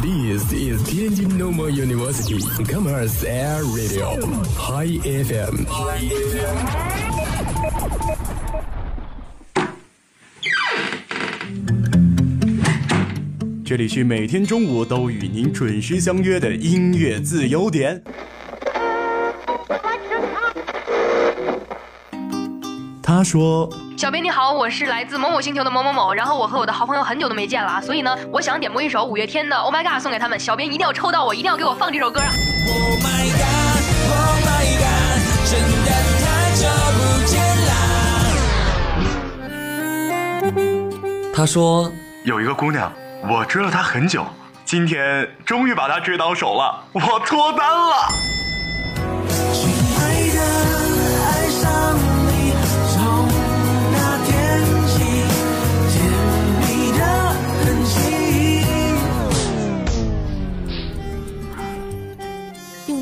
This is Tianjin Normal University Commerce Air Radio High FM。这里是每天中午都与您准时相约的音乐自由点。他说小编你好，我是来自某某星球的某某某，然后我和我的好朋友很久都没见了啊，所以呢，我想点播一首五月天的《Oh My God》送给他们，小编一定要抽到我，一定要给我放这首歌啊！Oh my god, oh my god，真的太久不见啦。他说有一个姑娘，我追了她很久，今天终于把她追到手了，我脱单了。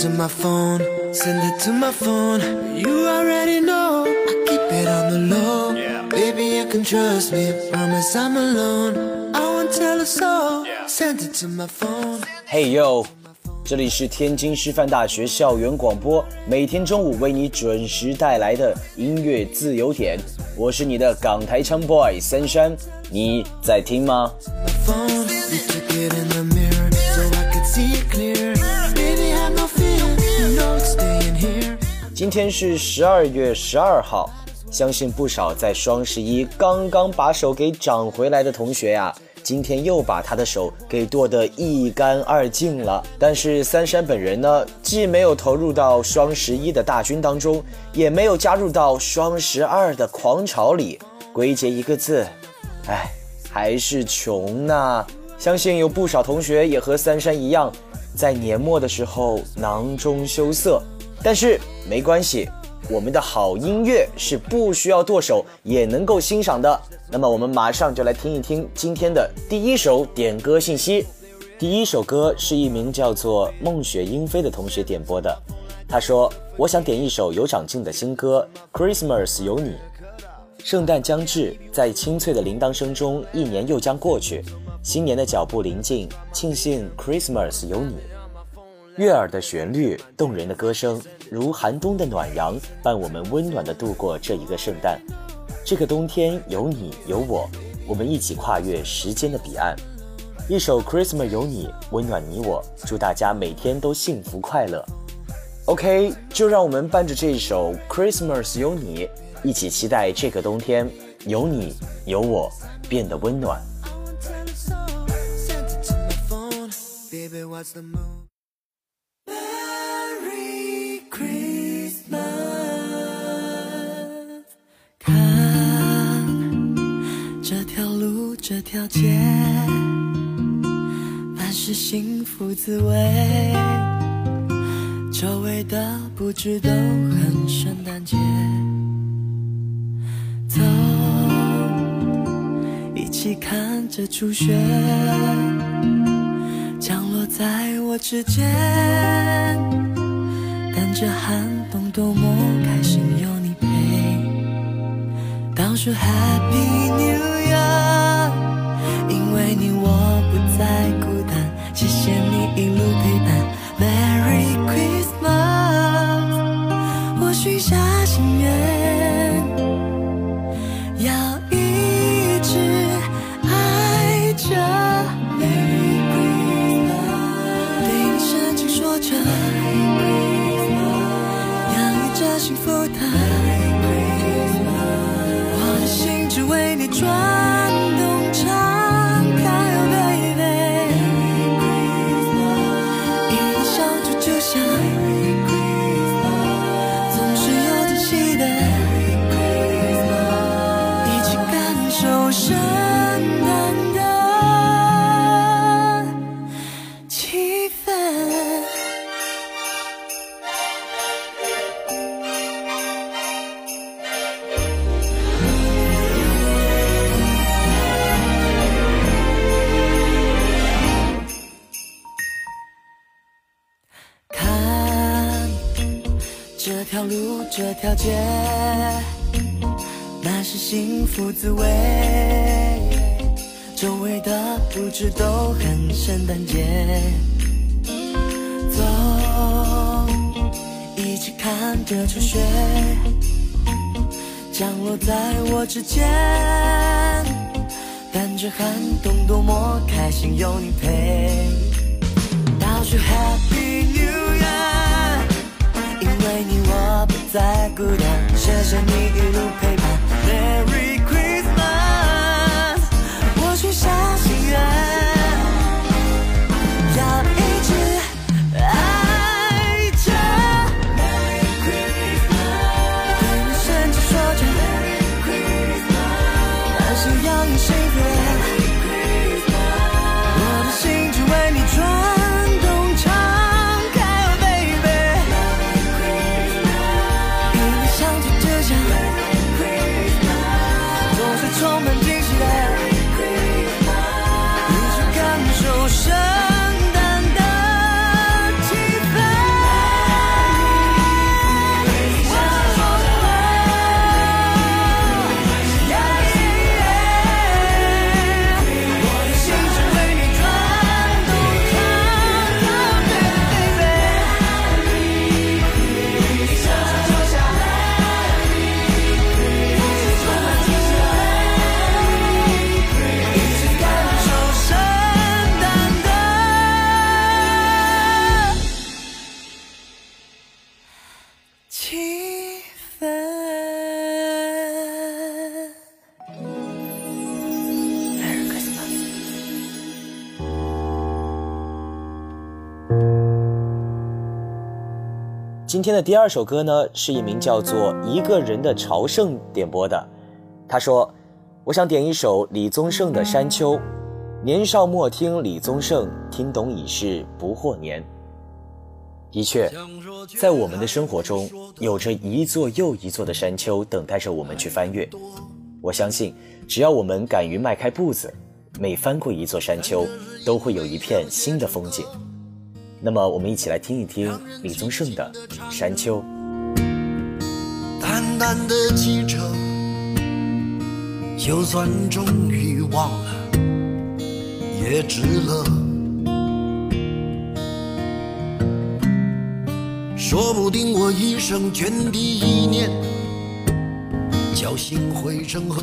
To my phone, send it to my phone. You already know, I keep it on the low. Yeah. Baby, you can trust me, promise I'm alone. I won't tell a soul, send it to my phone. Hey yo.，这里是天津师范大学校园广播，每天中午为你准时带来的音乐自由点，我是你的港台腔 boy 三山，你在听吗？今天是十二月十二号，相信不少在双十一刚刚把手给长回来的同学呀，今天又把他的手给剁得一干二净了。但是三山本人呢，既没有投入到双十一的大军当中，也没有加入到双十二的狂潮里，归结一个字，唉，还是穷呐。相信有不少同学也和三山一样，在年末的时候囊中羞涩。但是没关系，我们的好音乐是不需要剁手也能够欣赏的。那么我们马上就来听一听今天的第一首点歌信息。第一首歌是一名叫做梦雪英飞的同学点播的，他说：“我想点一首有长进的新歌《Christmas 有你》。圣诞将至，在清脆的铃铛声中，一年又将过去，新年的脚步临近，庆幸 Christmas 有你。悦耳的旋律，动人的歌声，如寒冬的暖阳，伴我们温暖的度过这一个圣诞。这个冬天有你有我，我们一起跨越时间的彼岸。一首 Christmas 有你，温暖你我，祝大家每天都幸福快乐。OK，就让我们伴着这一首 Christmas 有你，一起期待这个冬天有你有我变得温暖。这条街，满是幸福滋味。周围的布置都很圣诞节。走，一起看着初雪降落在我指尖，等着寒冬多么开心有你陪，倒数 Happy New Year，你我不再孤单，谢谢你一路陪伴。福滋味。周围的布置都很圣诞节。走，一起看着初雪降落在我指尖，感觉寒冬，多么开心有你陪。到处 Happy New Year，因为你我不再孤单，谢谢你一路陪伴。Merry 心今天的第二首歌呢，是一名叫做《一个人的朝圣》点播的。他说：“我想点一首李宗盛的《山丘》，年少莫听李宗盛，听懂已是不惑年。”的确，在我们的生活中，有着一座又一座的山丘等待着我们去翻越。我相信，只要我们敢于迈开步子，每翻过一座山丘，都会有一片新的风景。那么，我们一起来听一听李宗盛的《山丘》。淡淡的记着，就算终于忘了，也值了。说不定我一生涓滴一念，侥幸汇成河。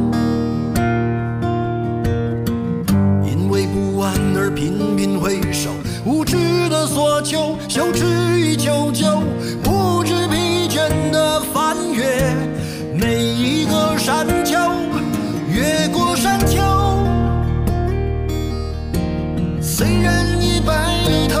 的索求，羞耻与求救，不知疲倦的翻越每一个山丘，越过山丘。虽然已白了头，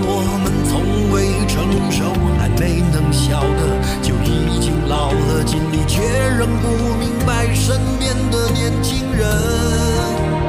我们从未成熟，还没能晓得，就已经老了尽力，却仍不明白身边的年轻人。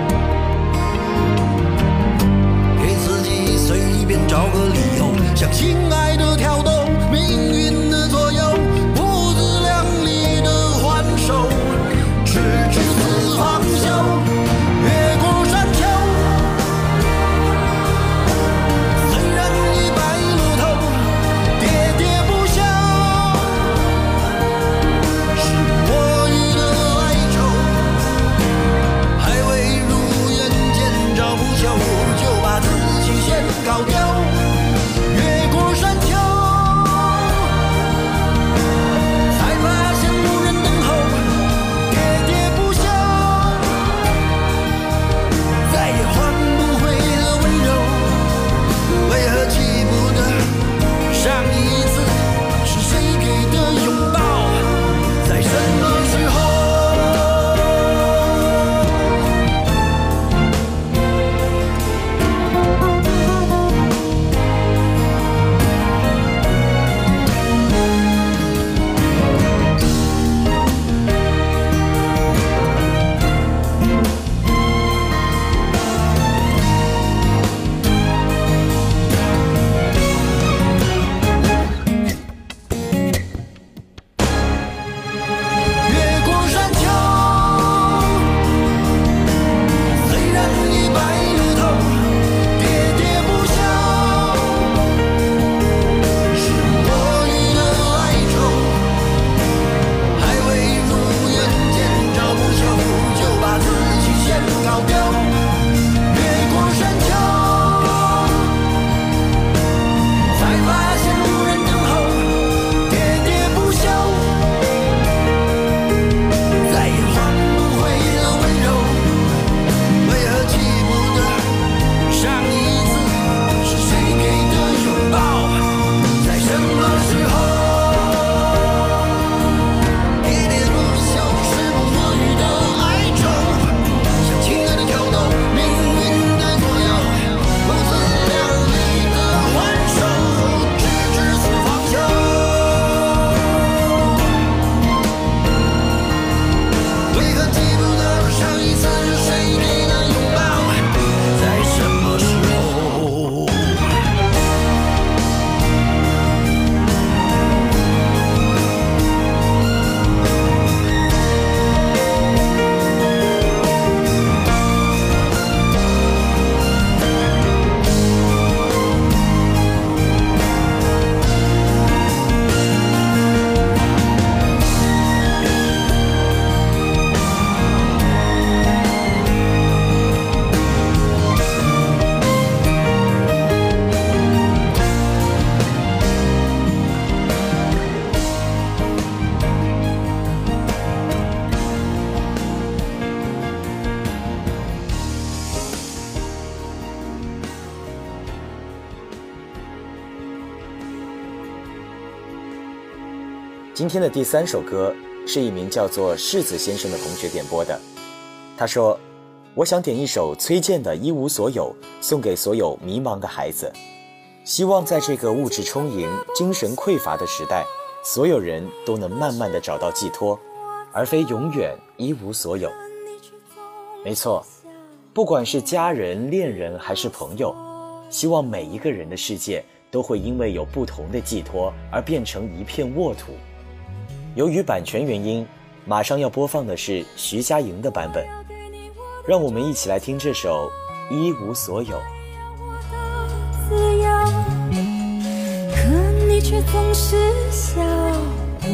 今天的第三首歌是一名叫做世子先生的同学点播的。他说：“我想点一首崔健的《一无所有》，送给所有迷茫的孩子。希望在这个物质充盈、精神匮乏的时代，所有人都能慢慢的找到寄托，而非永远一无所有。”没错，不管是家人、恋人还是朋友，希望每一个人的世界都会因为有不同的寄托而变成一片沃土。由于版权原因，马上要播放的是徐佳莹的版本，让我们一起来听这首《一无所有》。却总是笑我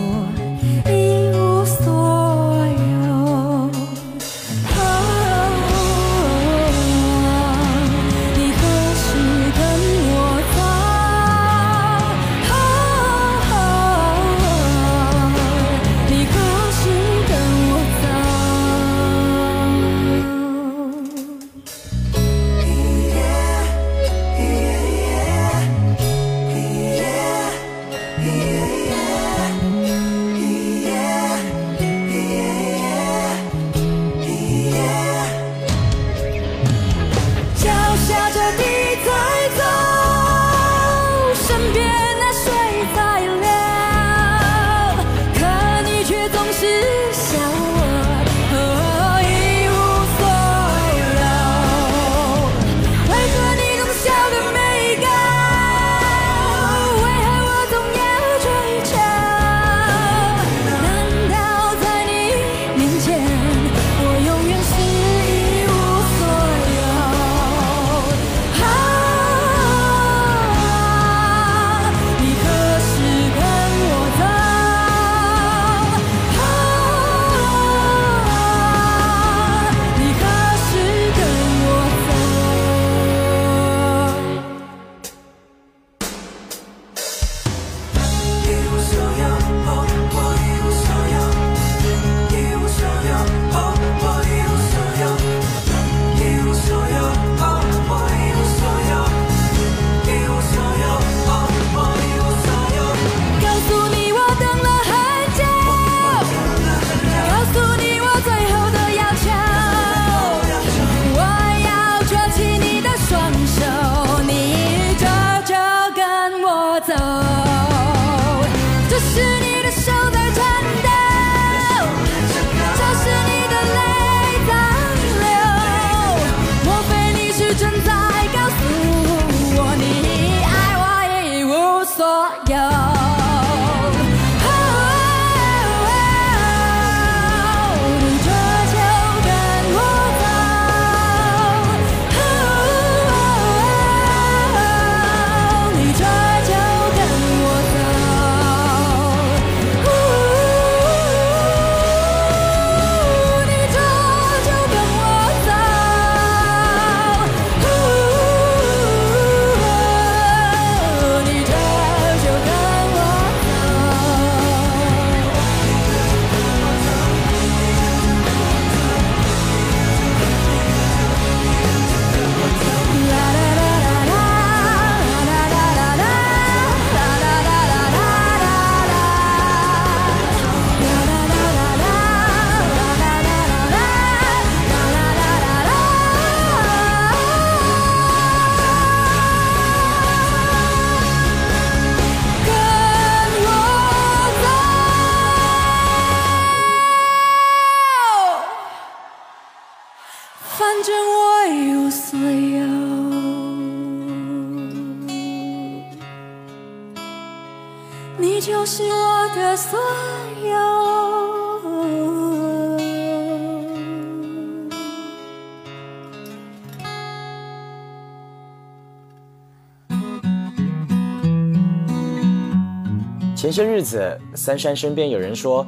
前些日子，三山身边有人说，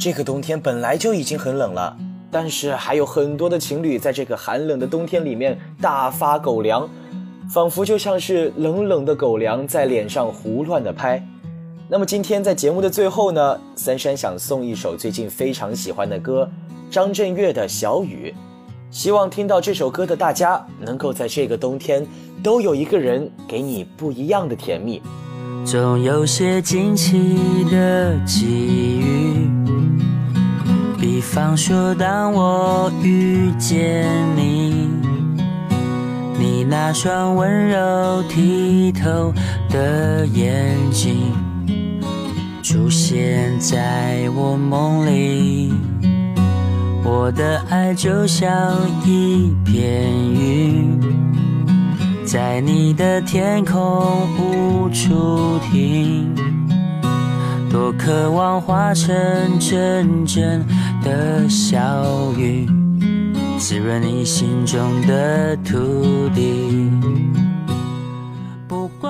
这个冬天本来就已经很冷了，但是还有很多的情侣在这个寒冷的冬天里面大发狗粮，仿佛就像是冷冷的狗粮在脸上胡乱的拍。那么今天在节目的最后呢，三山想送一首最近非常喜欢的歌，张震岳的《小雨》，希望听到这首歌的大家能够在这个冬天都有一个人给你不一样的甜蜜。总有些惊奇的际遇，比方说当我遇见你，你那双温柔剔透的眼睛出现在我梦里，我的爱就像一片云。在你的天空无处停，多渴望化成阵阵的小雨，滋润你心中的土地。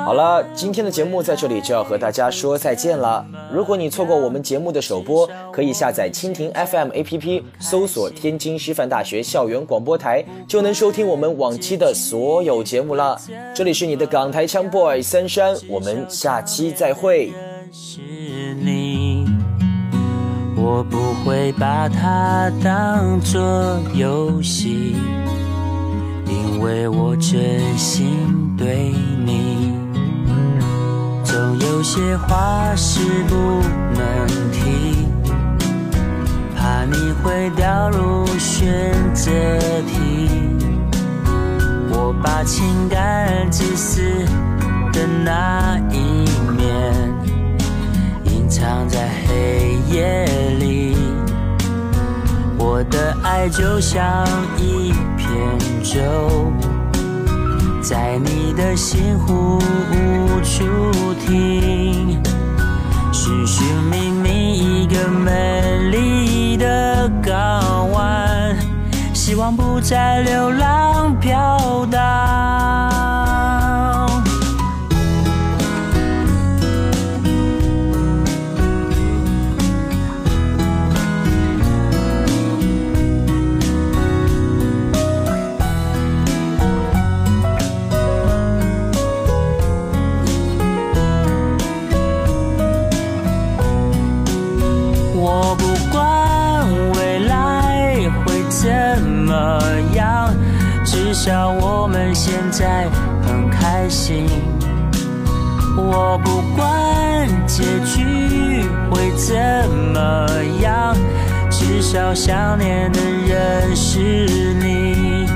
好了，今天的节目在这里就要和大家说再见了。如果你错过我们节目的首播，可以下载蜻蜓 FM APP，搜索天津师范大学校园广播台，就能收听我们往期的所有节目了。这里是你的港台腔 boy 三山，我们下期再会。是你，我不会把它当作游戏，因为我真心对你。有些话是不能提，怕你会掉入选择题。我把情感自私的那一面隐藏在黑夜里，我的爱就像一片舟。在你的心湖无处停，寻寻觅觅一个美丽的港湾，希望不再流浪飘荡。少想念的人是你。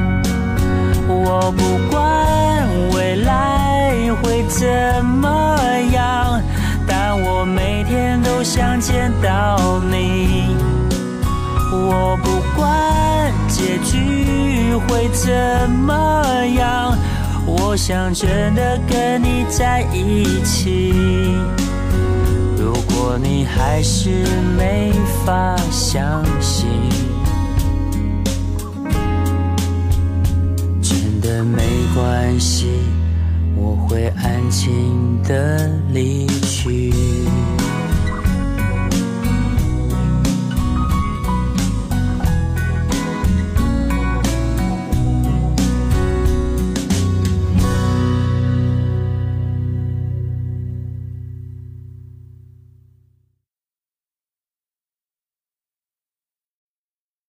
我不管未来会怎么样，但我每天都想见到你。我不管结局会怎么样，我想真的跟你在一起。如果你还是没法相信。真的没关系，我会安静的离去。